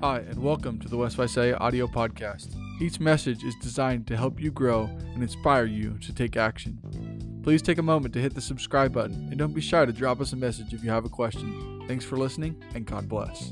Hi, and welcome to the West Visalia audio podcast. Each message is designed to help you grow and inspire you to take action. Please take a moment to hit the subscribe button and don't be shy to drop us a message if you have a question. Thanks for listening, and God bless.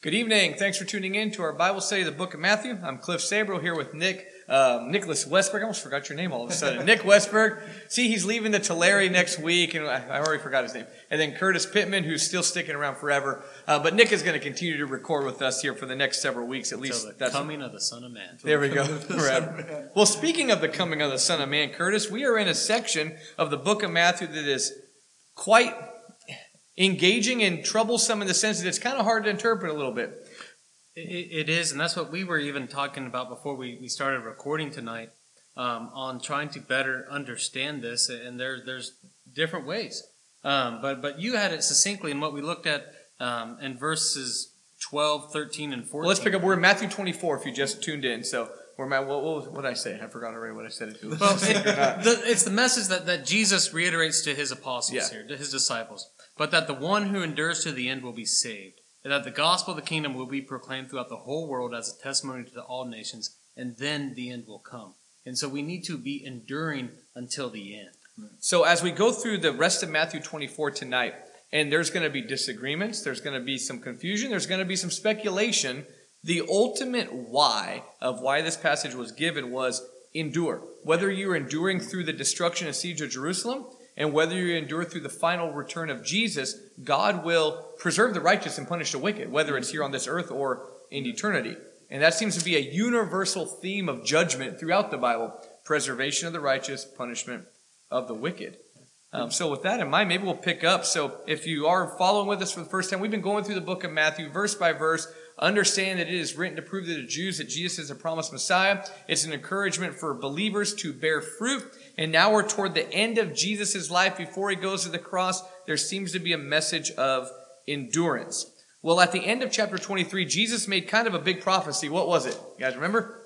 Good evening. Thanks for tuning in to our Bible study of the book of Matthew. I'm Cliff Sabro here with Nick, um, Nicholas Westberg. I almost forgot your name all of a sudden. Nick Westberg. See, he's leaving the Tulare next week, and I, I already forgot his name. And then Curtis Pittman, who's still sticking around forever. Uh, but Nick is going to continue to record with us here for the next several weeks, at least. The That's coming of the Son of Man. there we go. Forever. Well, speaking of the coming of the Son of Man, Curtis, we are in a section of the book of Matthew that is quite engaging and troublesome in the sense that it's kind of hard to interpret a little bit. It, it is, and that's what we were even talking about before we, we started recording tonight um, on trying to better understand this. And there, there's different ways. Um, but, but you had it succinctly in what we looked at um, in verses 12, 13, and 14. Well, let's pick up. We're in Matthew 24 if you just tuned in. So we're Matt. What, what, what did I say? I forgot already what I said it. Well, it, the, it's the message that, that Jesus reiterates to his apostles Yeah. here, to his disciples, but that the one who endures to the end will be saved, and that the gospel of the kingdom will be proclaimed throughout the whole world as a testimony to all nations, and then the end will come. And so we need to be enduring until the end. So as we go through the rest of Matthew 24 tonight, and there's going to be disagreements, there's going to be some confusion, there's going to be some speculation. The ultimate why of why this passage was given was endure. Whether you're enduring through the destruction and siege of Jerusalem, and whether you endure through the final return of Jesus, God will preserve the righteous and punish the wicked, whether it's here on this earth or in eternity. And that seems to be a universal theme of judgment throughout the Bible preservation of the righteous, punishment of the wicked. Um, so, with that in mind, maybe we'll pick up. So, if you are following with us for the first time, we've been going through the book of Matthew verse by verse. Understand that it is written to prove to the Jews that Jesus is a promised Messiah. It's an encouragement for believers to bear fruit. And now we're toward the end of Jesus' life before he goes to the cross. There seems to be a message of endurance. Well, at the end of chapter 23, Jesus made kind of a big prophecy. What was it? You guys remember?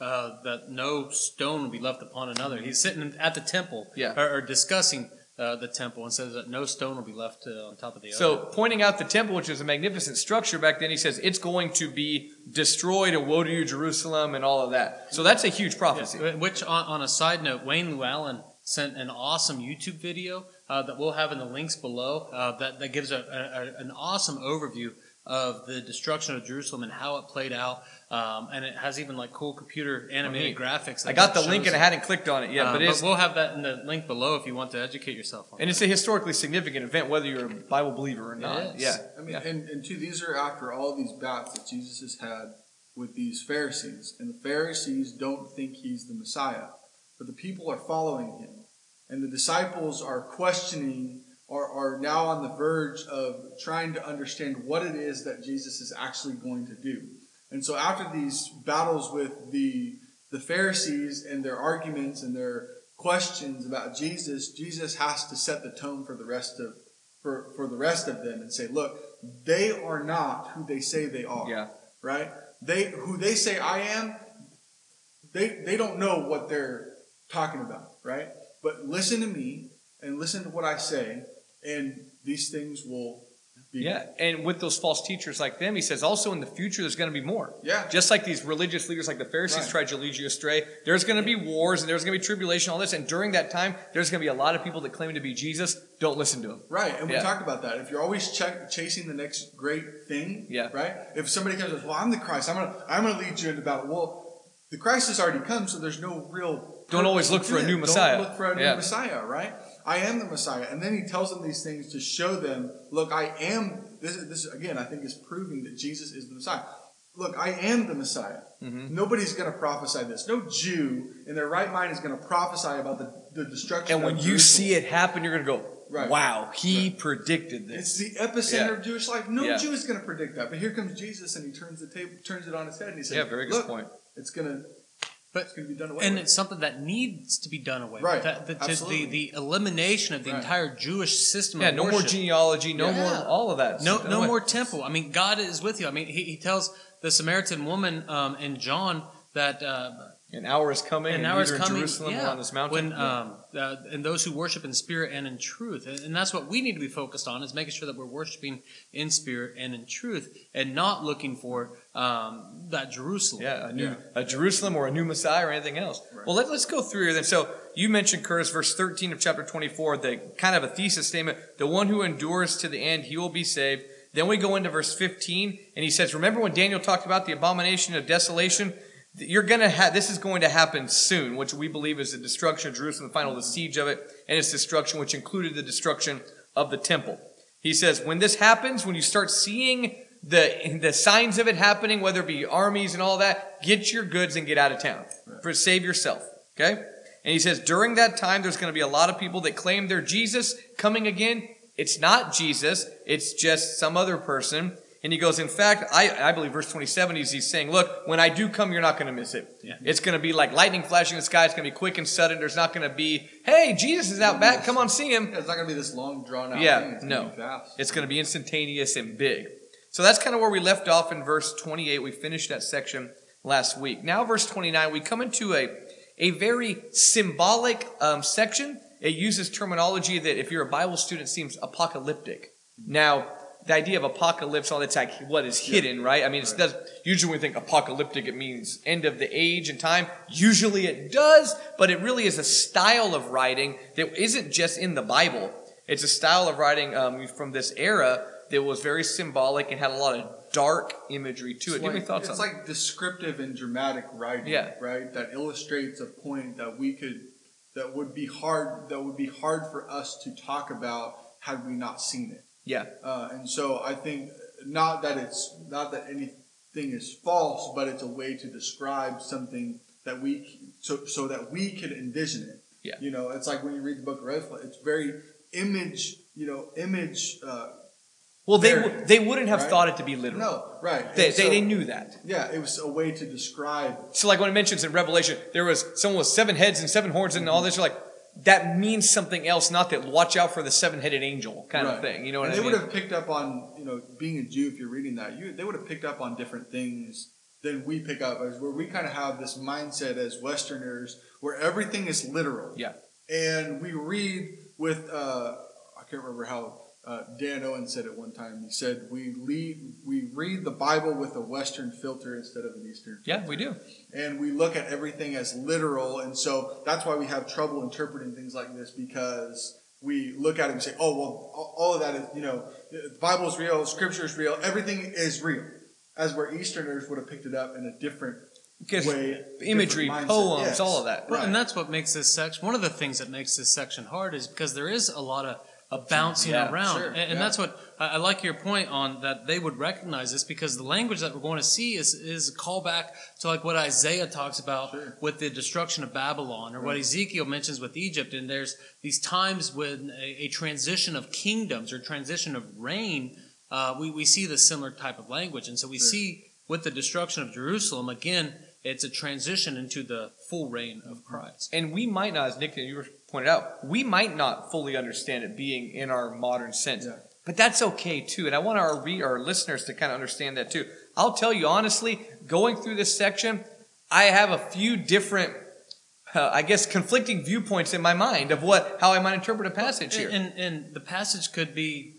Uh, that no stone will be left upon another. He's sitting at the temple, Yeah. or, or discussing uh, the temple, and says that no stone will be left uh, on top of the other. So, pointing out the temple, which is a magnificent structure back then, he says it's going to be destroyed, and woe to you, Jerusalem, and all of that. So, that's a huge prophecy. Yeah, Which, on, on a side note, Wayne Llewellyn sent an awesome YouTube video uh, that we'll have in the links below uh, that, that gives a, a- an awesome overview of the destruction of Jerusalem and how it played out. Um, and it has even like cool computer animated neat. graphics. I got the link and I hadn't clicked on it yet, Uh, but it's we'll have that in the link below if you want to educate yourself on it. and it. it's a historically significant event, whether you're a Bible believer or not. Yeah, I mean, yeah. and, and two, these are after all these bouts that Jesus has had with these Pharisees. And the Pharisees don't think he's the Messiah, but the people are following him. And the disciples are questioning, or are now on the verge of trying to understand what it is that Jesus is actually going to do. And so after these battles with the, the Pharisees and their arguments and their questions about Jesus, Jesus has to set the tone for the rest of for, for the rest of them and say, look, they are not who they say they are. Yeah. Right? They who they say I am, they they don't know what they're talking about, right? But listen to me and listen to what I say, and these things will be Yeah, and with those false teachers like them, he says also in the future there's going to be more. Yeah. Just like these religious leaders like the Pharisees Right. tried to lead you astray, there's going to be wars and there's going to be tribulation, all this. And during that time, there's going to be a lot of people that claim to be Jesus. Don't listen to them. Right, and we talked about that. If you're always check, chasing the next great thing, Yeah. right? If somebody comes and says, "Well, I'm the Christ. I'm gonna, I'm gonna lead you into battle." Well, the Christ has already come, so there's no real. Don't always look for a new. Messiah. Don't look for a new Yeah. Messiah, right? I am the Messiah, and then he tells them these things to show them, "Look, I am." This is this again. I think is proving that Jesus is the Messiah. Look, I am the Messiah. Mm-hmm. Nobody's going to prophesy this. No Jew in their right mind is going to prophesy about the, the destruction. And when you see it happen, you're going to go, Right. wow, he predicted this. It's the epicenter Yeah. of Jewish life. No Yeah. Jew is going to predict that. But here comes Jesus, and he turns the table, turns it on his head, and he says, Yeah, very good Look, point. It's going to, But it's going to be done away and with." it's something that needs to be done away Right. with. That, that just the, Absolutely. the elimination of the Right. entire Jewish system Yeah, of no more genealogy, no Yeah. more all of that. No, no away. more temple. I mean, God is with you. I mean, he, he tells the Samaritan woman um, in John that uh, An hour is coming, and and, now it's neither in coming Jerusalem yeah, on this mountain. when um, uh, and those who worship in spirit and in truth and, and that's what we need to be focused on is making sure that we're worshiping in spirit and in truth and not looking for um, that jerusalem Yeah, a new Yeah. a Jerusalem or a new Messiah or anything else. Right. Well, let, let's go through here then. So you mentioned Curtis, verse thirteen of chapter twenty-four, the kind of a thesis statement: the one who endures to the end, he will be saved. Then we go into verse fifteen, and he says, "Remember when Daniel talked about the abomination of desolation? You're gonna have this is going to happen soon, which we believe is the destruction of Jerusalem, the final the siege of it, and its destruction, which included the destruction of the temple." He says, when this happens, when you start seeing the the signs of it happening, whether it be armies and all that, get your goods and get out of town. For save yourself. Okay? And he says, during that time, there's going to be a lot of people that claim they're Jesus coming again. It's not Jesus, it's just some other person. And he goes, in fact, I, I believe verse 27 is he's saying, look, when I do come, you're not going to miss it. Yeah. It's going to be like lightning flashing in the sky. It's going to be quick and sudden. There's not going to be, hey, Jesus is out back. Come on, see him. Yeah, it's not going to be this long drawn out Yeah, no. gonna be fast. It's going to be instantaneous and big. So that's kind of where we left off in verse 28. We finished that section last week. Now, verse 29, we come into a, a very symbolic um, section. It uses terminology that, if you're a Bible student, seems apocalyptic. Now, the idea of apocalypse, all that's like what is hidden, right? I mean, it does. Usually, when we think apocalyptic, it means end of the age and time. Usually, it does, but it really is a style of writing that isn't just in the Bible. It's a style of writing um, from this era that was very symbolic and had a lot of dark imagery to it. It's Do you have any like, thoughts it's on like descriptive and dramatic writing, Yeah. right? That illustrates a point that we could, that would be hard, that would be hard for us to talk about had we not seen it. Yeah, Uh, and so I think not that it's not that anything is false, but it's a way to describe something that we so so that we could envision it. Yeah. You know, it's like when you read the book of Ezra, it's very image. You know, image. Uh, Well, they w- they wouldn't have Right? thought it to be literal. no, right. They, And they, they knew that. Yeah, it was a way to describe. So, like when it mentions in Revelation, there was someone with seven heads and seven horns and all this. You're like, that means something else, not that watch out for the seven-headed angel kind of thing. You know what and I they mean? would have picked up on, you know, being a Jew. If you're reading that, you they would have picked up on different things than we pick up, as where we kind of have this mindset as Westerners, where everything is literal. Yeah. And we read with, uh, I can't remember how uh, Dan Owen said it one time. He said we lead, we read the Bible with a Western filter instead of an Eastern. yeah, we do. and we look at everything as literal, and so that's why we have trouble interpreting things like this because we look at it and say, "Oh, well, all- all of that is, you know, the Bible is real, Scripture is real, everything is real," as where Easterners would have picked it up in a different Because way, imagery, poems, Yes. all of that. Well, Right. and that's what makes this section one of the things that makes this section hard is because there is a lot of, of bouncing Yeah, around sure, and, and yeah. that's what I, I like your point on that they would recognize this because the language that we're going to see is is a callback to like what isaiah talks about Sure. with the destruction of babylon or what ezekiel mentions with egypt and there's these times when a, a transition of kingdoms or transition of reign uh, we, we see the similar type of language and so we Sure. see with the destruction of jerusalem again it's a transition into the full reign of christ And we might not, as Nick and you pointed out, we might not fully understand it being in our modern sense. Yeah. But that's okay too. And I want our re- our listeners to kind of understand that too. I'll tell you honestly, going through this section, I have a few different, uh, I guess, conflicting viewpoints in my mind of what how I might interpret a passage here. And, and the passage could be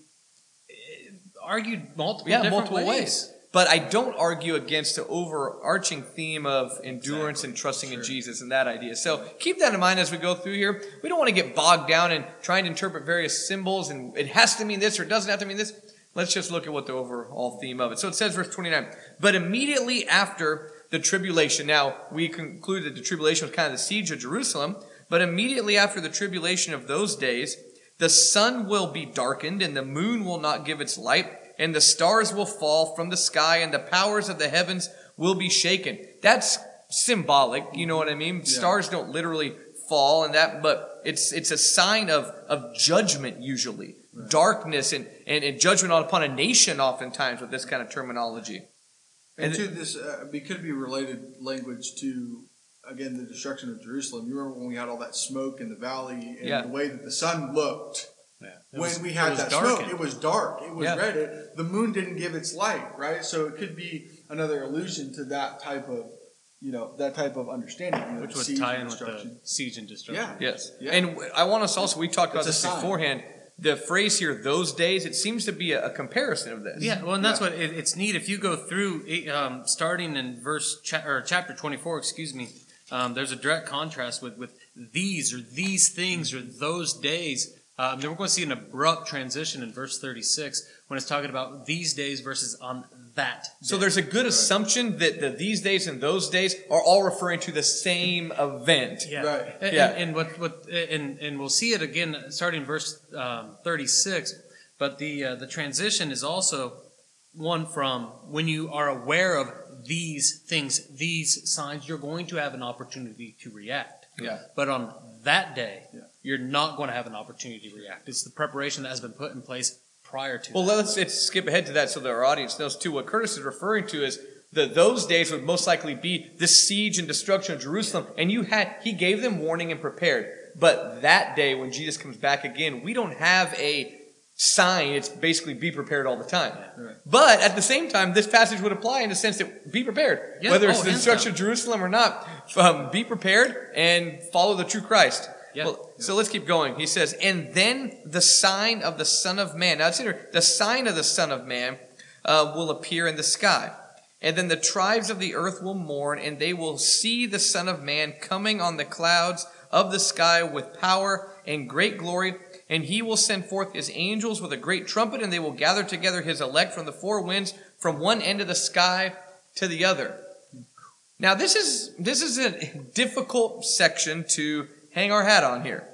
eh, argued multiple yeah, different multiple ways. ways. But I don't argue against the overarching theme of endurance and trusting in Jesus and that idea. So keep that in mind as we go through here. We don't want to get bogged down in trying to interpret various symbols and it has to mean this or it doesn't have to mean this. Let's just look at what the overall theme of it. So it says, verse 29, but immediately after the tribulation, now we conclude that the tribulation was kind of the siege of Jerusalem, but immediately after the tribulation of those days, the sun will be darkened and the moon will not give its light and the stars will fall from the sky and the powers of the heavens will be shaken. That's symbolic, you know what I mean? Stars don't literally fall and that, but it's, it's a sign of, of judgment usually. Darkness and, and, and judgment upon a nation oftentimes with this kind of terminology. And And to this, uh, it could be related language to again the destruction of Jerusalem. You remember when we had all that smoke in the valley and Yeah. the way that the sun looked Yeah. when we had that darkened. smoke. It was dark. It was Yeah. red. It, the moon didn't give its light, right? So it could be another allusion to that type of you know, that type of understanding. You know, Which the would siege tie and in with the destruction. siege and destruction. Yeah. Yes. Yeah. And I want us also, we talked about It's a this beforehand. The phrase here, those days, it seems to be a, a comparison of this. Yeah, well, and that's Yeah. what it, it's neat. If you go through, um, starting in verse cha- or chapter twenty-four, excuse me, um, there's a direct contrast with with these or these things or those days. Um, then we're going to see an abrupt transition in verse thirty-six when it's talking about these days versus on that. So there's a good assumption that the these days and those days are all referring to the same event. Yeah. Right. And, Yeah. and, and what, what, and, and we'll see it again starting in verse um, 36. But the, uh, the transition is also one from when you are aware of these things, these signs, you're going to have an opportunity to react. Yeah. But on that day, Yeah. You're not going to have an opportunity to react. It's the preparation that has been put in place prior to Well, that. let's, let's skip ahead to that so that our audience knows too. What Curtis is referring to is that those days would most likely be the siege and destruction of Jerusalem, and you had he gave them warning and prepared. But that day when Jesus comes back again, we don't have a sign. It's basically be prepared all the time. Right. But at the same time, this passage would apply in the sense that be prepared, Yeah, whether it's oh, the destruction of Jerusalem or not. Um, be prepared and follow the true Christ. Yeah. Well, so let's keep going. He says, and then the sign of the Son of Man. Now consider the sign of the Son of Man uh, will appear in the sky. And then the tribes of the earth will mourn, and they will see the Son of Man coming on the clouds of the sky with power and great glory. And he will send forth his angels with a great trumpet, and they will gather together his elect from the four winds, from one end of the sky to the other. Now, this is this is a difficult section to hang our hat on here.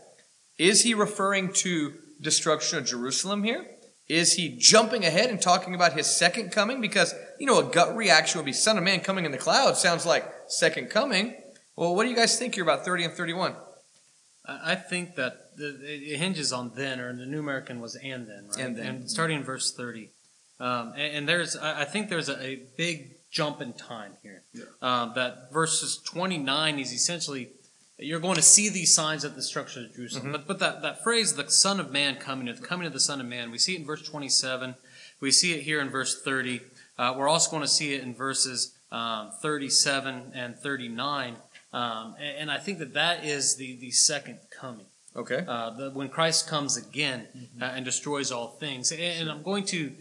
Is he referring to destruction of Jerusalem here? Is he jumping ahead and talking about his second coming? Because, you know, a gut reaction would be Son of Man coming in the clouds sounds like second coming. Well, what do you guys think here about 30 and 31? I think that the, it hinges on then, or in the New American was and then, right? And then. starting in verse thirty, um, and, and there's I think there's a, a big jump in time here. Yeah. Um, that verses twenty nine is essentially you're going to see these signs of the destruction of Jerusalem. But but that, that phrase, the Son of Man coming, the coming of the Son of Man, we see it in verse twenty seven. We see it here in verse thirty. Uh, we're also going to see it in verses um, thirty seven and thirty nine. Um, and, and I think that that is the, the second coming, Okay. uh, the, when Christ comes again uh, and destroys all things. And, and I'm going to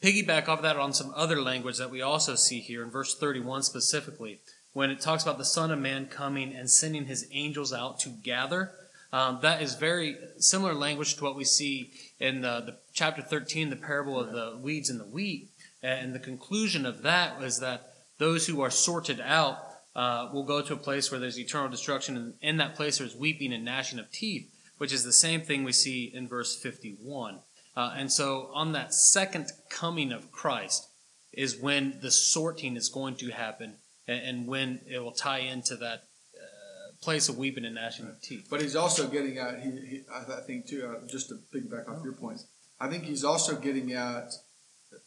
piggyback off that on some other language that we also see here in verse 31 specifically, when it talks about the Son of Man coming and sending his angels out to gather. Um, that is very similar language to what we see in the, the chapter 13, the parable of the weeds and the wheat. And the conclusion of that was that those who are sorted out uh, will go to a place where there's eternal destruction, and in that place there's weeping and gnashing of teeth, which is the same thing we see in verse 51. Uh, and so, on that second coming of Christ is when the sorting is going to happen, and, and when it will tie into that uh, place of weeping and gnashing of teeth. But he's also getting at, he, he, I think too, uh, just to piggyback off your points, I think he's also getting at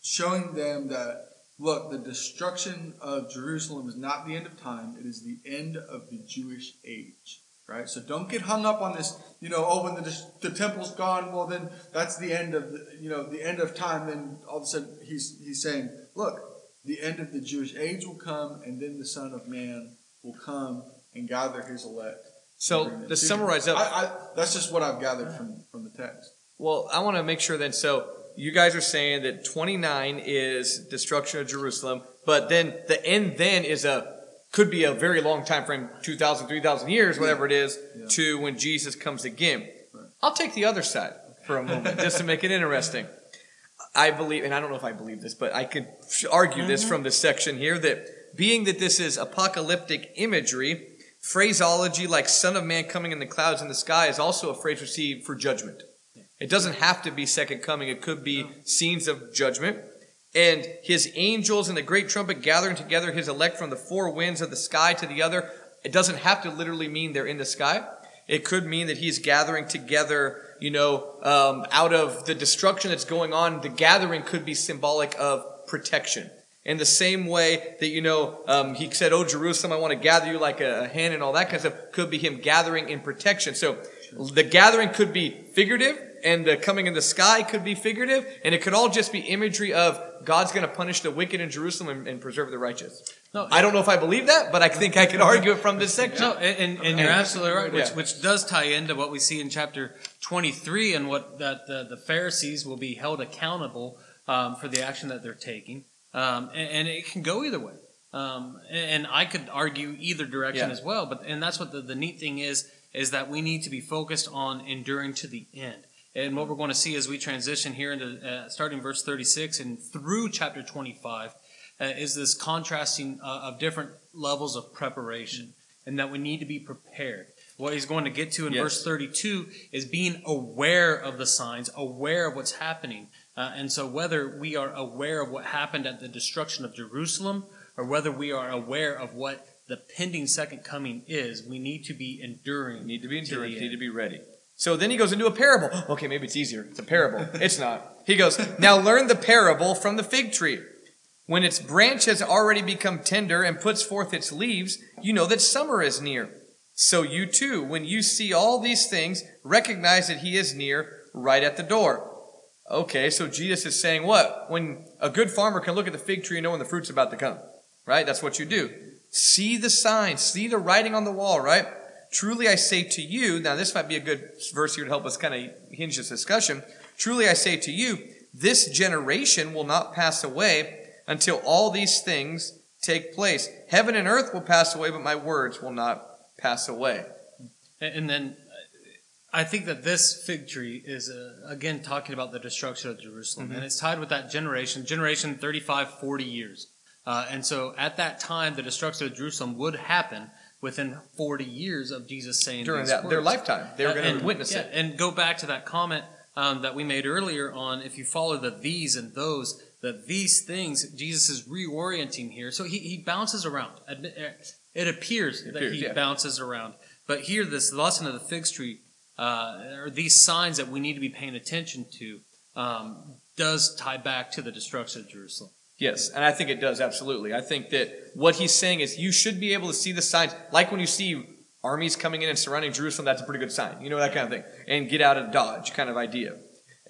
showing them that, look, the destruction of Jerusalem is not the end of time, it is the end of the Jewish age. Right? So don't get hung up on this, you know, oh, when the, the temple's gone, well, then that's the end of, the, you know, the end of time. Then all of a sudden he's, he's saying, look, the end of the Jewish age will come, and then the Son of Man will come and gather his elect. So, and bring them to summarize up- I, I, that's just what I've gathered from, from the text. Well, I want to make sure then. So you guys are saying that 29 is destruction of Jerusalem, but then the end then is a could be a very long time frame, 2,000, 3,000 years, whatever it is, Yeah. to when Jesus comes again. Right. I'll take the other side for a moment just to make it interesting. I believe, and I don't know if I believe this, but I could argue this mm-hmm. from this section here that being that this is apocalyptic imagery, phraseology like Son of Man coming in the clouds in the sky is also a phrase received for judgment. It doesn't have to be second coming, it could be scenes of judgment. And his angels and the great trumpet gathering together his elect from the four winds of the sky to the other. It doesn't have to literally mean they're in the sky. It could mean that he's gathering together, you know, um, out of the destruction that's going on. The gathering could be symbolic of protection. In the same way that, you know, um, he said, Oh, Jerusalem, I want to gather you like a, a hen and all that kind of stuff, could be him gathering in protection. So the gathering could be figurative and the coming in the sky could be figurative, and it could all just be imagery of God's going to punish the wicked in Jerusalem and, and preserve the righteous. No, I don't know if I believe that, but I think I can argue it from this section. No, and, and, and you're absolutely right, which, Yeah. which does tie into what we see in chapter 23 and what that the, the Pharisees will be held accountable um, for the action that they're taking. Um, and, and it can go either way. Um, and, and I could argue either direction Yeah. as well. But and that's what the, the neat thing is is that we need to be focused on enduring to the end. And what we're going to see as we transition here into uh, starting verse 36 and through chapter 25 uh, is this contrasting uh, of different levels of preparation and that we need to be prepared. What he's going to get to in Yes. verse 32 is being aware of the signs, aware of what's happening. Uh, and so, whether we are aware of what happened at the destruction of Jerusalem or whether we are aware of what the pending second coming is, we need to be enduring. need to be enduring, endurance, need to be ready. So then he goes into a parable. Okay, maybe it's easier. It's a parable. It's not. He goes, Now learn the parable from the fig tree. When its branch has already become tender and puts forth its leaves, you know that summer is near. So you too, when you see all these things, recognize that he is near, right at the door. Okay, so Jesus is saying what? When a good farmer can look at the fig tree and know when the fruit's about to come. Right? That's what you do. See the signs, see the writing on the wall, right? Truly I say to you, now this might be a good verse here to help us kind of hinge this discussion. Truly I say to you, this generation will not pass away until all these things take place. Heaven and earth will pass away, but my words will not pass away. And then I think that this fig tree is, uh, again, talking about the destruction of Jerusalem. And it's tied with that generation, generation 35, 40 years. Uh, and so at that time, the destruction of Jerusalem would happen within 40 years of Jesus saying During that, their lifetime, they were going to witness yeah, it. And go back to that comment um, that we made earlier on if you follow the these and those, the these things, Jesus is reorienting here. So he, he bounces around. It appears that appears, he yeah. bounces around. But here, this lesson of the fig tree, uh, or these signs that we need to be paying attention to, um, does tie back to the destruction of Jerusalem. Yes, and I think it does, absolutely. I think that what he's saying is you should be able to see the signs, like when you see armies coming in and surrounding Jerusalem, that's a pretty good sign. You know, that kind of thing. And get out of Dodge kind of idea.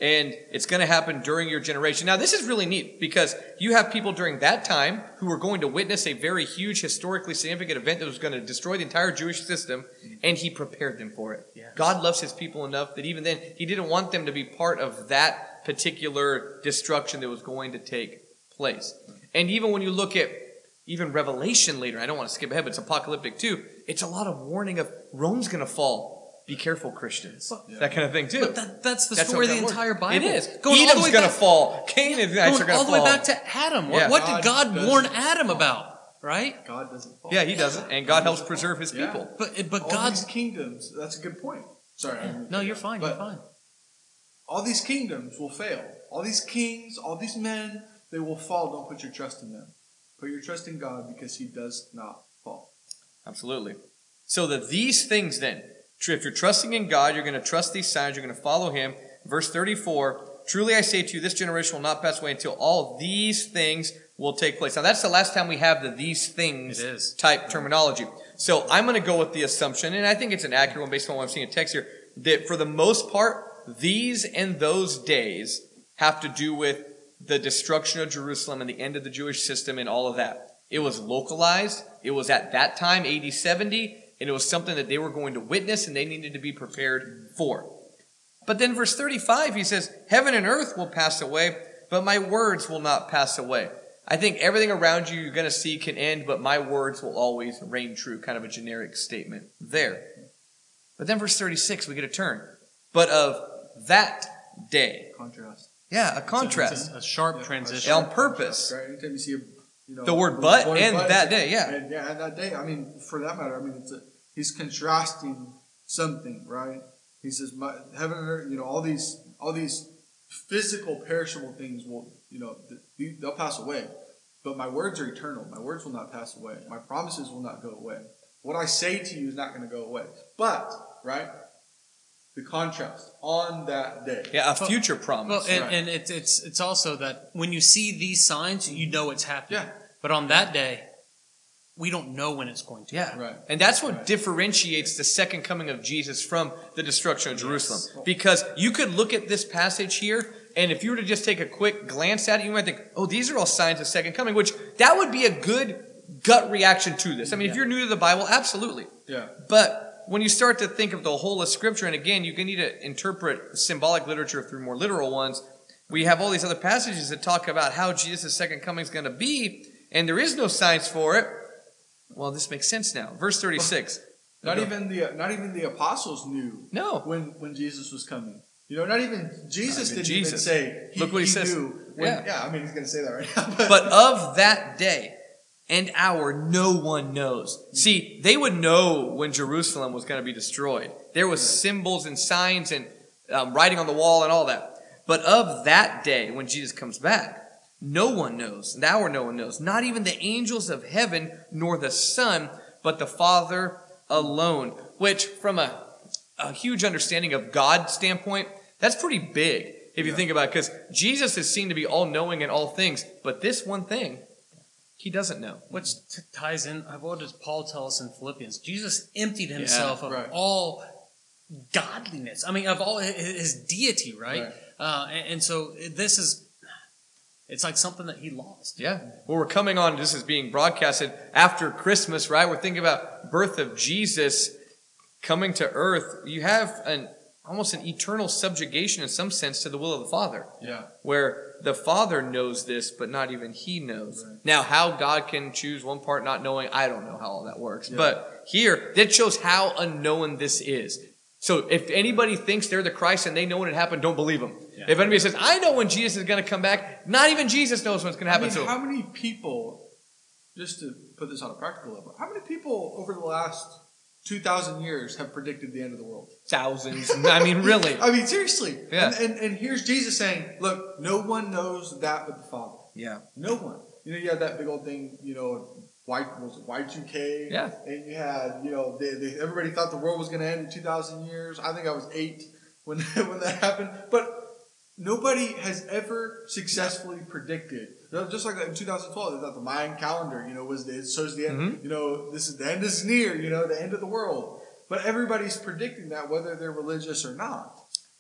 And it's going to happen during your generation. Now, this is really neat because you have people during that time who are going to witness a very huge, historically significant event that was going to destroy the entire Jewish system, and he prepared them for it. Yes. God loves his people enough that even then, he didn't want them to be part of that particular destruction that was going to take place. And even when you look at even Revelation later, I don't want to skip ahead, but it's apocalyptic too. It's a lot of warning of Rome's going to fall. Be careful, Christians. That kind of thing too. But that, that's the That's story of the that works. entire Bible. It is. Going Edom's going to fall. Canaanites are going going to fall. all the way back to Adam. What, Yeah. what did God God warn doesn't Adam about? Right? God doesn't fall. yeah, he doesn't, and God helps preserve His Yeah. people. But but all God's these kingdoms. That's a good point. Sorry. I didn't mean to no, you're fine. But You're fine. All these kingdoms will fail. All these kings, all these men, they will fall. Don't put your trust in them. Put your trust in God because He does not fall. Absolutely. So that these things then, tr- if you're trusting in God, you're going to trust these signs, you're going to follow Him. Verse 34, truly I say to you, this generation will not pass away until all these things will take place. Now that's the last time we have the these things type terminology. So I'm going to go with the assumption, and I think it's an accurate one based on what I'm seeing in text here, that for the most part, these and those days have to do with the destruction of Jerusalem and the end of the Jewish system and all of that. It was localized. It was at that time, AD 70, and it was something that they were going to witness and they needed to be prepared for. But then verse 35, he says, Heaven and earth will pass away, but my words will not pass away. I think everything around you you're going to see can end, but my words will always reign true. Kind of a generic statement there. But then verse 36, we get a turn. But of that day. Contrast. Yeah, a contrast. a sharp Yeah, transition. On purpose. Right? Anytime you see a, you know, The word but word and that day, yeah. And, yeah, and that day. I mean, for that matter, I mean, it's a, he's contrasting something, right? He says, my, "Heaven and earth, you know, all these, all these physical, perishable things will, you know, they'll pass away, but my words are eternal. My words will not pass away. My promises will not go away. What I say to you is not going to go away. But, right? The contrast on that day. Yeah, a future Well, promise. and, Right. and it's it's it's also that when you see these signs, you know it's happening. Yeah. But on that day, we don't know when it's going to. Yeah. Right. And that's what Right. differentiates the second coming of Jesus from the destruction of Jerusalem. Because you could look at this passage here, and if you were to just take a quick glance at it, you might think, oh, these are all signs of second coming, which that would be a good gut reaction to this. I mean, if you're new to the Bible, absolutely. Yeah. But when you start to think of the whole of Scripture, and again, you can need to interpret symbolic literature through more literal ones. We have all these other passages that talk about how Jesus' second coming is going to be, and there is no signs for it. Well, this makes sense now. Verse 36. Not even the not even the apostles knew No. when when Jesus was coming. You know, not even Jesus Not even didn't even Jesus. say. Look what he says. Knew when, Yeah. yeah. I mean, he's going to say that right now. But of that day and hour, no one knows. See, they would know when Jerusalem was going to be destroyed. There was symbols and signs and um, writing on the wall and all that. But of that day when Jesus comes back, no one knows. The hour no one knows. Not even the angels of heaven nor the Son, but the Father alone. Which, from a, a huge understanding of God's standpoint, that's pretty big if you think about it. Because Jesus is seen to be all knowing in all things, but this one thing, he doesn't know. Which t- ties in, uh, what does Paul tell us in Philippians? Jesus emptied himself of right. all godliness. I mean, of all his, his deity, right? Right. Uh, and, and so this is, it's like something that he lost. Yeah. Well, we're coming on, this is being broadcasted after Christmas, right? We're thinking about birth of Jesus coming to earth. You have an almost an eternal subjugation in some sense to the will of the Father, yeah. where the Father knows this, but not even He knows. Right. Now, how God can choose one part not knowing, I don't know how all that works. Yeah. But here, that shows how unknown this is. So if anybody thinks they're the Christ and they know when it happened, don't believe them. Yeah. If anybody says, I know when Jesus is going to come back, not even Jesus knows when it's going to I happen. mean, so how many people, just to put this on a practical level, how many people over the last 2,000 years have predicted the end of the world? thousands. I mean, really. I mean, seriously. Yeah. And, and, and here's Jesus saying, look, no one knows that but the Father. Yeah. No one. You know, you had that big old thing, you know, Y, was it Y2K? Yeah. And you had, you know, they, they, everybody thought the world was going to end in 2,000 years. I think I was eight when, when that happened. But nobody has ever successfully predicted. Just like in 2012, they thought the Mayan calendar, you know, was the, it shows the end. Mm-hmm. You know, this is the end is near. You know, the end of the world. But everybody's predicting that, whether they're religious or not.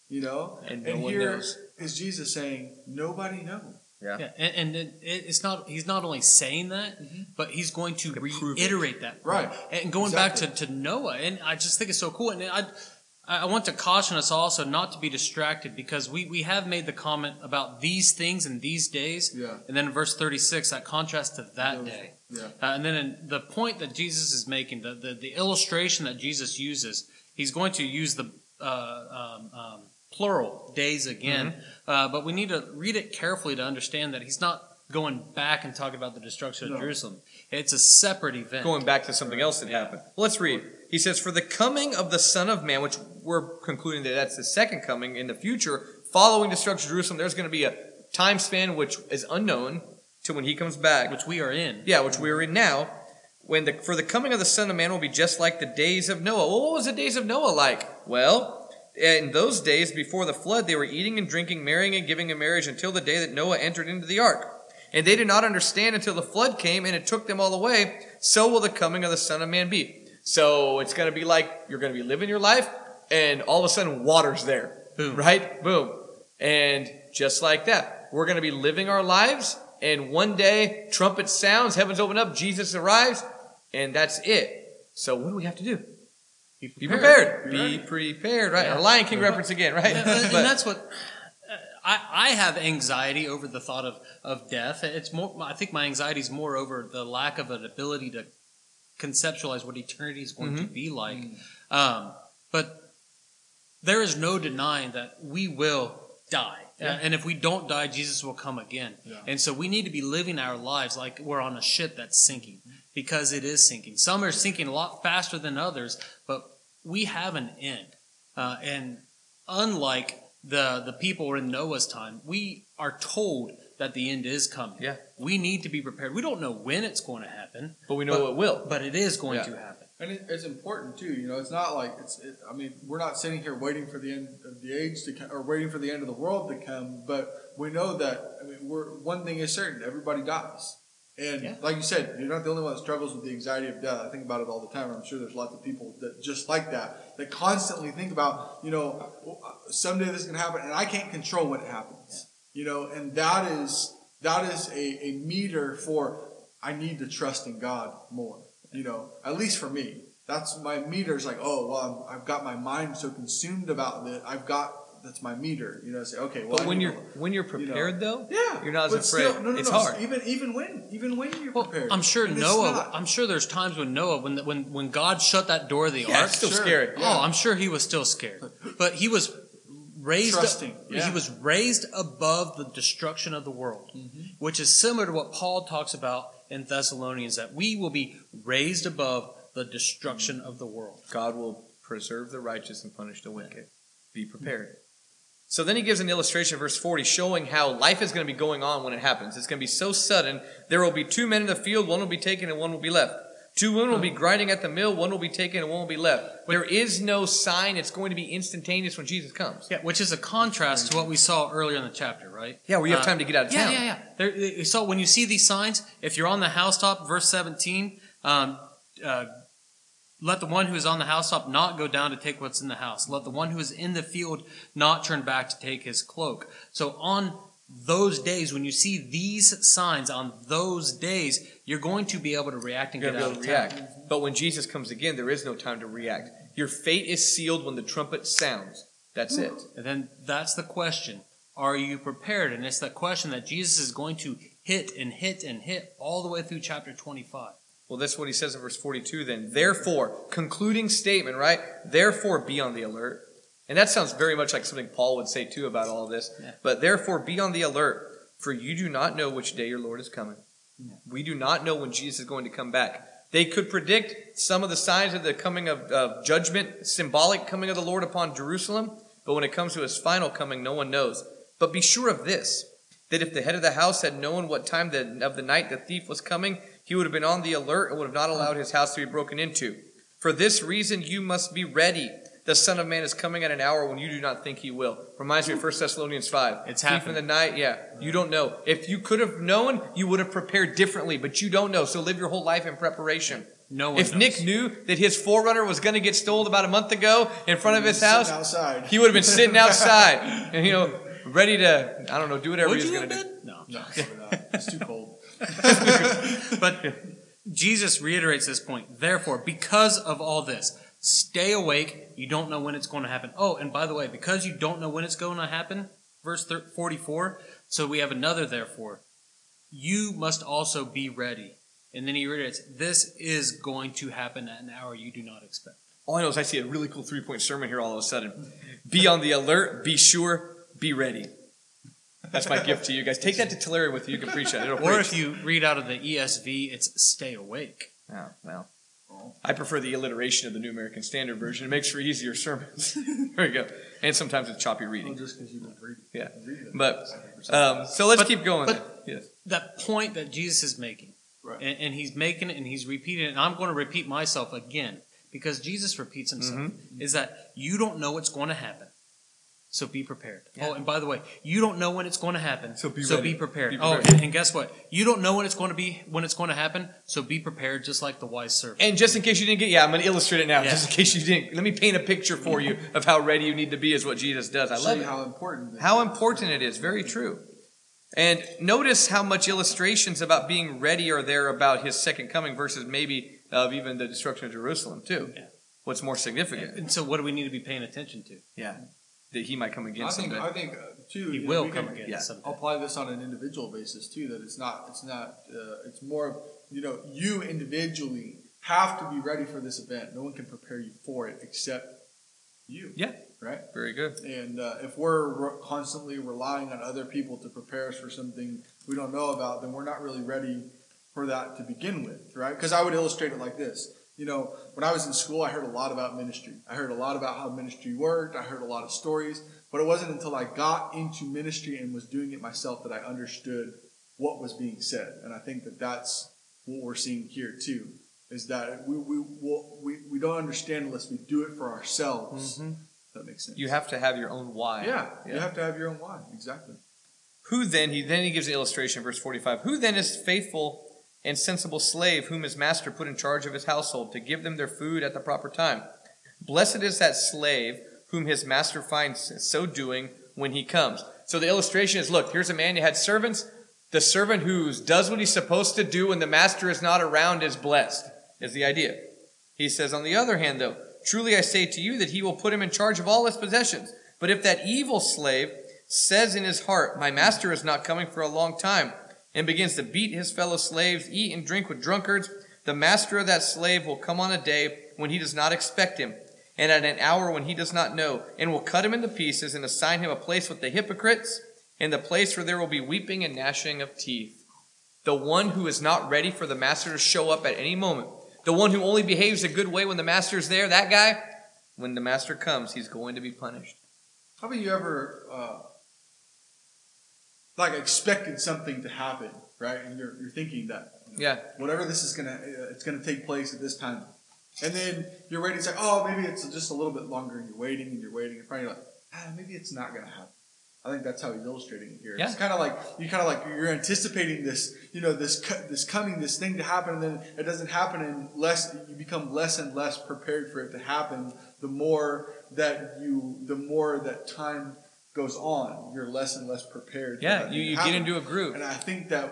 You know, And no one here knows. is Jesus saying, nobody knows. Yeah. Yeah, and, and it, it's not. He's not only saying that, but he's going to To it. reiterate that. Right. And going Exactly. back to, to Noah, and I just think it's so cool. And I, I want to caution us also not to be distracted because we, we have made the comment about these things in these days. Yeah. And then in verse 36, that contrast to that day. Yeah. Uh, and then in the point that Jesus is making, the, the, the illustration that Jesus uses, he's going to use the uh, um, um, plural days again. Mm-hmm. Uh, but we need to read it carefully to understand that he's not going back and talking about the destruction of Jerusalem. It's a separate event. Going back to something else that happened. Well, let's read. He says, For the coming of the Son of Man, which we're concluding that that's the second coming in the future, following destruction of Jerusalem, there's going to be a time span which is unknown to when he comes back. which we are in. Yeah, which we're in now. When the for the coming of the Son of Man will be just like the days of Noah. Well, what was the days of Noah like? Well, Eh, in those days before the flood, they were eating and drinking, marrying and giving in marriage until the day that Noah entered into the ark. And they did not understand until the flood came and it took them all away. So will the coming of the Son of Man be. So it's going to be like you're going to be living your life, and all of a sudden water's there. Boom. Right? Boom. And just like that, we're going to be living our lives, and one day, trumpet sounds, heavens open up, Jesus arrives, and that's it. So what do we have to do? Be prepared. Be prepared, right? Yeah. Our Lion King reference again, right? and, and that's what uh, I, I have anxiety over the thought of, of death. It's more. I think my anxiety is more over the lack of an ability to conceptualize what eternity is going to Mm-hmm. be like. Um, but there is no denying that we will die. Uh, Yeah. and if we don't die, Jesus will come again. Yeah. And so we need to be living our lives like we're on a ship that's sinking because it is sinking. Some are sinking a lot faster than others, but we have an end. Uh, and unlike the, the people in Noah's time, we are told that the end is coming. Yeah. We need to be prepared. We don't know when it's going to happen, but we know it will. but it is going Yeah. to happen. And it, it's important too. You know, it's not like it's. It, I mean, we're not sitting here waiting for the end of the age to come, or waiting for the end of the world to come. But we know that. I mean, we're one thing is certain: everybody dies, And Yeah. like you said, you're not the only one that struggles with the anxiety of death. I think about it all the time. I'm sure there's lots of people that just like that, that constantly think about, you know, someday this is going to happen, and I can't control when it happens. You know, and that is that is a, a meter for I need to trust in God more. You know, at least for me, that's my meter is like, oh well, I'm, I've got my mind so consumed about it. I've got that's my meter. You know, say okay, well, But I when need you're to- when you're you know. prepared, though, yeah, you're not as afraid. Still, no, no, it's no, hard. Even even when even when you're Well, prepared, I'm sure Noah. I'm sure there's times when Noah, when when when God shut that door of the Yeah, ark, it's still Sure. scary. Yeah. Oh, I'm sure he was still scared, but he was raised. Trusting, He yeah. was raised above the destruction of the world, Mm-hmm. which is similar to what Paul talks about in Thessalonians. That we will be raised above the destruction of the world. God will preserve the righteous and punish the wicked. Be prepared. So then he gives an illustration, verse 40, showing how life is going to be going on when it happens. It's going to be so sudden. There will be two men in the field, one will be taken and one will be left. Two women will be grinding at the mill, one will be taken and one will be left. There is no sign. It's going to be instantaneous when Jesus comes. Yeah, which is a contrast to what we saw earlier in the chapter, right? Yeah, where you have Uh, time to get out of yeah, town. Yeah, yeah, There, you saw when you see these signs, if you're on the housetop, verse 17, um, uh, let the one who is on the housetop not go down to take what's in the house. Let the one who is in the field not turn back to take his cloak. So on those days, when you see these signs on those days, you're going to be able to react and You're get out of able town. But when Jesus comes again, there is no time to react. Your fate is sealed when the trumpet sounds. That's it. Hmm. And then that's the question. Are you prepared? And it's that question that Jesus is going to hit and hit and hit all the way through chapter 25. Well, that's what he says in verse 42 then. Therefore, concluding statement, right? Therefore, be on the alert. And that sounds very much like something Paul would say too about all of this. Yeah. But therefore, be on the alert, for you do not know which day your Lord is coming. We do not know when Jesus is going to come back. They could predict some of the signs of the coming of, of judgment, symbolic coming of the Lord upon Jerusalem. But when it comes to his final coming, no one knows. But be sure of this that if the head of the house had known what time the, of the night the thief was coming, he would have been on the alert and would have not allowed his house to be broken into. For this reason, you must be ready. The Son of Man is coming at an hour when you do not think he will. Reminds me of 1 Thessalonians 5. It's Thief happening. in the night, yeah. You don't know. If you could have known, you would have prepared differently, but you don't know. So live your whole life in preparation. No one If knows. Nick knew that his 4Runner was going to get stolen about a month ago in front of his Sitting house, outside. he would have been sitting outside and, you know, ready to, I don't know, do whatever Would he's you going have to do. been? No. No, it's too cold. But Jesus reiterates this point. Therefore, because of all this, stay awake. You don't know when it's going to happen. Oh, and by the way, because you don't know when it's going to happen, verse 44, so we have another therefore. You must also be ready. And then he reiterates, this is going to happen at an hour you do not expect. All I know is I see a really cool three point sermon here all of a sudden. Be on the alert, be sure, be ready. That's my gift to you guys. Take that to Tulare with you. You can preach that. It'll Or preach. if you read out of the ESV, it's stay awake. Oh, well. I prefer the alliteration of the New American Standard Version. It makes for easier sermons. there you go. And sometimes it's choppy Well, reading. just because you don't read Yeah. read it. But um, so let's But- keep going. but- yes. that point that Jesus is making, Right. and, and he's making it and he's repeating it, and I'm going to repeat myself again because Jesus repeats himself, Mm-hmm. is that you don't know what's going to happen. So be prepared. Yeah. Oh, and by the way, you don't know when it's going to happen. So be ready. prepared. Be Oh, prepared. and, and guess what? You don't know when it's going to be when it's going to happen. So be prepared, just like the wise servant. And just in case you didn't get, yeah, I'm going to illustrate it now. Yeah. Just in case you didn't, let me paint a picture for you of how ready you need to be, is what Jesus does. I Show love how important. How important it is. Very true. And notice how much illustrations about being ready are there about his second coming versus maybe of even the destruction of Jerusalem, too. Yeah. What's more significant? and so, what do we need to be paying attention to? Yeah. That he might come again I think. someday. I think uh, too. He will come can again. yeah. someday. Apply this on an individual basis too. That it's not. It's not. Uh, it's more of you know you individually have to be ready for this event. No one can prepare you for it except you. Yeah. Right. Very good. And uh, if we're re- constantly relying on other people to prepare us for something we don't know about, then we're not really ready for that to begin with, right? Because I would illustrate it like this. You know, when I was in school, I heard a lot about ministry. I heard a lot about how ministry worked. I heard a lot of stories. But it wasn't until I got into ministry and was doing it myself that I understood what was being said. And I think that that's what we're seeing here too. Is that we we will we, we don't understand unless we do it for ourselves. Mm-hmm. If That makes sense. You have to have your own why. Yeah, you have to have your own why. Exactly. Who then, he then he gives an illustration, verse 45. Who then is faithful and sensible slave whom his master put in charge of his household to give them their food at the proper time. Blessed is that slave whom his master finds so doing when he comes. So the illustration is look, here's a man, you had servants. The servant who does what he's supposed to do when the master is not around is blessed, is the idea. He says, on the other hand, though, truly I say to you that he will put him in charge of all his possessions. But if that evil slave says in his heart, My master is not coming for a long time, and begins to beat his fellow slaves, eat and drink with drunkards, the master of that slave will come on a day when he does not expect him, and at an hour when he does not know, and will cut him into pieces and assign him a place with the hypocrites, and the place where there will be weeping and gnashing of teeth. The one who is not ready for the master to show up at any moment, the one who only behaves a good way when the master is there, that guy, when the master comes, he's going to be punished. How about you ever uh, like expected something to happen, right? And you're, you're thinking that you know, Yeah. whatever this is gonna uh, it's gonna take place at this time, and then you're waiting. It's like oh maybe it's just a little bit longer, and you're waiting and you're waiting, and finally you're like ah maybe it's not gonna happen. I think that's how he's illustrating it here. It's kind of like you kind of like you're anticipating this, you know, this this coming, this thing to happen, and then it doesn't happen, and less you become less and less prepared for it to happen. The more that you, the more that time goes on, you're less and less prepared. Yeah, you, you get into a group. And I think that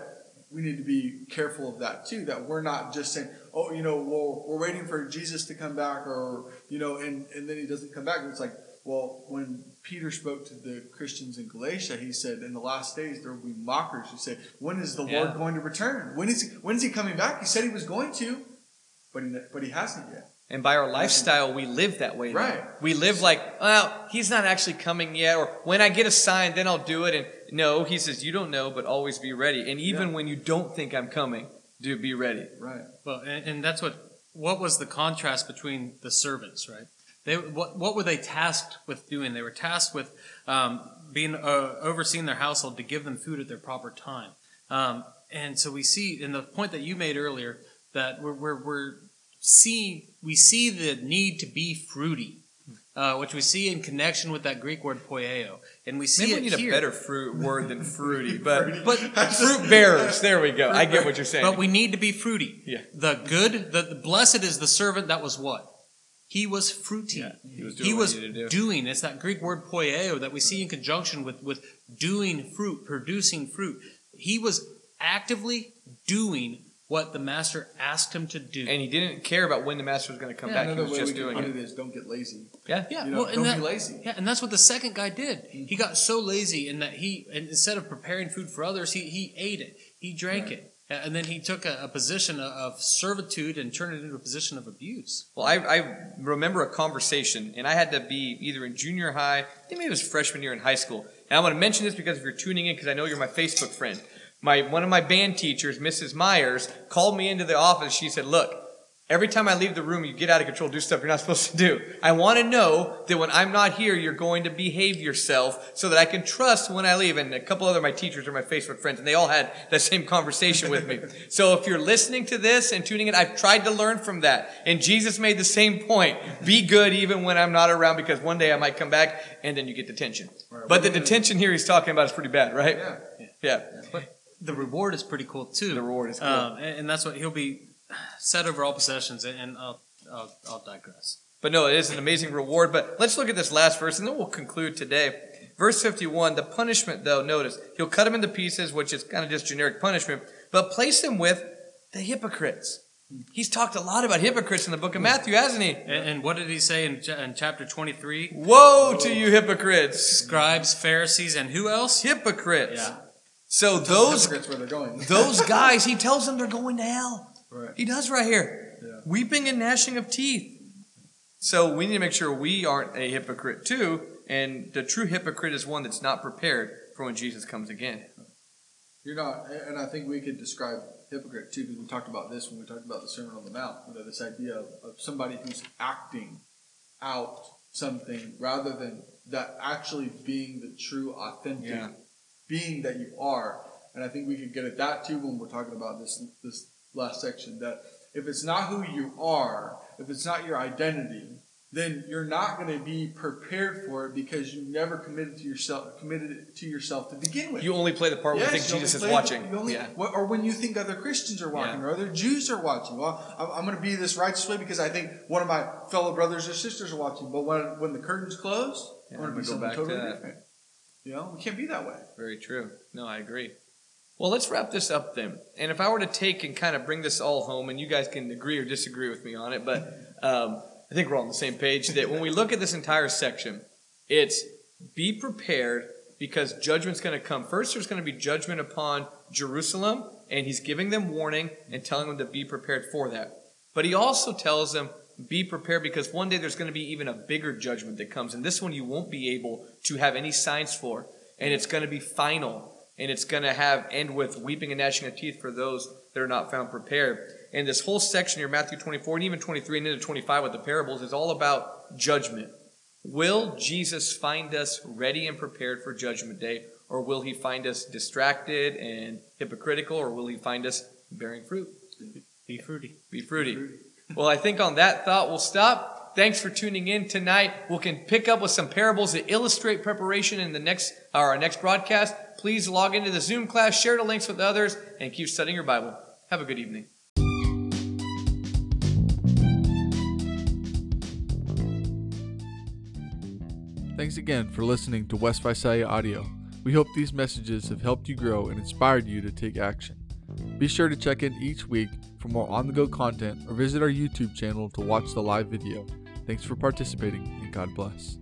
we need to be careful of that too. That we're not just saying, oh, you know, well, we're waiting for Jesus to come back, or you know, and and then he doesn't come back. It's like, well, when Peter spoke to the Christians in Galatia, he said, in the last days there will be mockers who say, when is the Yeah. Lord going to return? When is when is he coming back? He said he was going to, but he but he hasn't yet. And by our lifestyle, we live that way. now. Right. We live like, well, he's not actually coming yet, or when I get a sign, then I'll do it. And no, he says, you don't know, but always be ready. And even Yeah. when you don't think I'm coming, do be ready. Right. Well, and, and that's what what was the contrast between the servants, right? They what what were they tasked with doing? They were tasked with um, being uh, overseeing their household to give them food at their proper time. Um, and so we see in the point that you made earlier that we're we're, we're see we see the need to be fruity. Uh, which we see in connection with that Greek word poieo, and we see Maybe it we need here. a better fruit word than fruity, but But fruit bearers. There we go. I get what you're saying. But we need to be fruity. Yeah. The good, the, the blessed is the servant that was what? He was fruity. Yeah, he was doing he what was he to do. doing. It's that Greek word poieo that we see in conjunction with, with doing fruit, producing fruit. He was actively doing what the master asked him to do. and he didn't care about when the master was going to come Yeah, back. He Another was way just we can doing put it. it is don't get lazy. Yeah. yeah, You know, well, and don't that- be lazy. Yeah, and that's what the second guy did. He got so lazy in that he, and instead of preparing food for others, he, he ate it, he drank Right. it, and then he took a, a position of- of servitude and turned it into a position of abuse. Well, I, I remember a conversation, and I had to be either in junior high, I think maybe it was freshman year in high school. And I want to mention this because if you're tuning in, because I know you're my Facebook friend. My one of my band teachers, Mrs. Myers, called me into the office. She said, "Look, every time I leave the room, you get out of control, do stuff you're not supposed to do. I want to know that when I'm not here, you're going to behave yourself, so that I can trust when I leave." And a couple other my teachers are my Facebook friends, and they all had that same conversation with me. So if you're listening to this and tuning in, I've tried to learn from that. And Jesus made the same point: be good even when I'm not around, because one day I might come back, and then you get detention. Right. But the detention here he's talking about is pretty bad, right? Yeah. Yeah. The reward is pretty cool too. The reward is cool. um, and, and that's what he'll be set over all possessions. And, I'll, I'll I'll digress. But no, it is an amazing reward. But let's look at this last verse and then we'll conclude today. Verse 51, the punishment, though, notice, he'll cut him into pieces, which is kind of just generic punishment, but place him with the hypocrites. He's talked a lot about hypocrites in the book of Matthew, hasn't he? And, and what did he say in, in chapter twenty three? Woe to you, hypocrites! Scribes, Pharisees, and who else? Hypocrites. Yeah. So those where they're going. those guys, he tells them they're going to hell. Right. He does right here. Yeah. Weeping and gnashing of teeth. So we need to make sure we aren't a hypocrite too. And the true hypocrite is one that's not prepared for when Jesus comes again. You're not, and I think we could describe hypocrite too, because we talked about this when we talked about the Sermon on the Mount. You know, this idea of, of somebody who's acting out something rather than that actually being the true, authentic Yeah. Being that you are. And I think we could get at that too when we're talking about this this last section. That if it's not who you are, if it's not your identity, then you're not going to be prepared for it because you never committed to yourself committed it to yourself to begin with. You only play the part where you think you Jesus is watching. you only- yeah. Or when you think other Christians are watching, Yeah. or other Jews are watching. Well, I'm, I'm going to be this righteous way because I think one of my fellow brothers or sisters are watching. But when when the curtains close, Yeah, I'm going to be go something back to totally different. You know, we can't be that way. Very true. No, I agree. Well, let's wrap this up then. And if I were to take and kind of bring this all home, and you guys can agree or disagree with me on it, but um, I think we're all on the same page that when we look at this entire section, it's be prepared because judgment's going to come. First, there's going to be judgment upon Jerusalem, and he's giving them warning and telling them to be prepared for that. But he also tells them, be prepared because one day there's going to be even a bigger judgment that comes. And this one you won't be able to have any signs for. And it's going to be final. And it's going to have end with weeping and gnashing of teeth for those that are not found prepared. And this whole section here, Matthew 24 and even 23 and into 25 with the parables, is all about judgment. Will Jesus find us ready and prepared for Judgment Day? Or will he find us distracted and hypocritical? Or will he find us bearing fruit? Be fruity. Be fruity. Well, I think on that thought we'll stop. Thanks for tuning in tonight. We can pick up with some parables that illustrate preparation in the next our next broadcast. Please log into the Zoom class, share the links with others, and keep studying your Bible. Have a good evening. Thanks again for listening to West Visalia Audio. We hope these messages have helped you grow and inspired you to take action. Be sure to check in each week for more on the go content or visit our YouTube channel to watch the live video. Thanks for participating and God bless.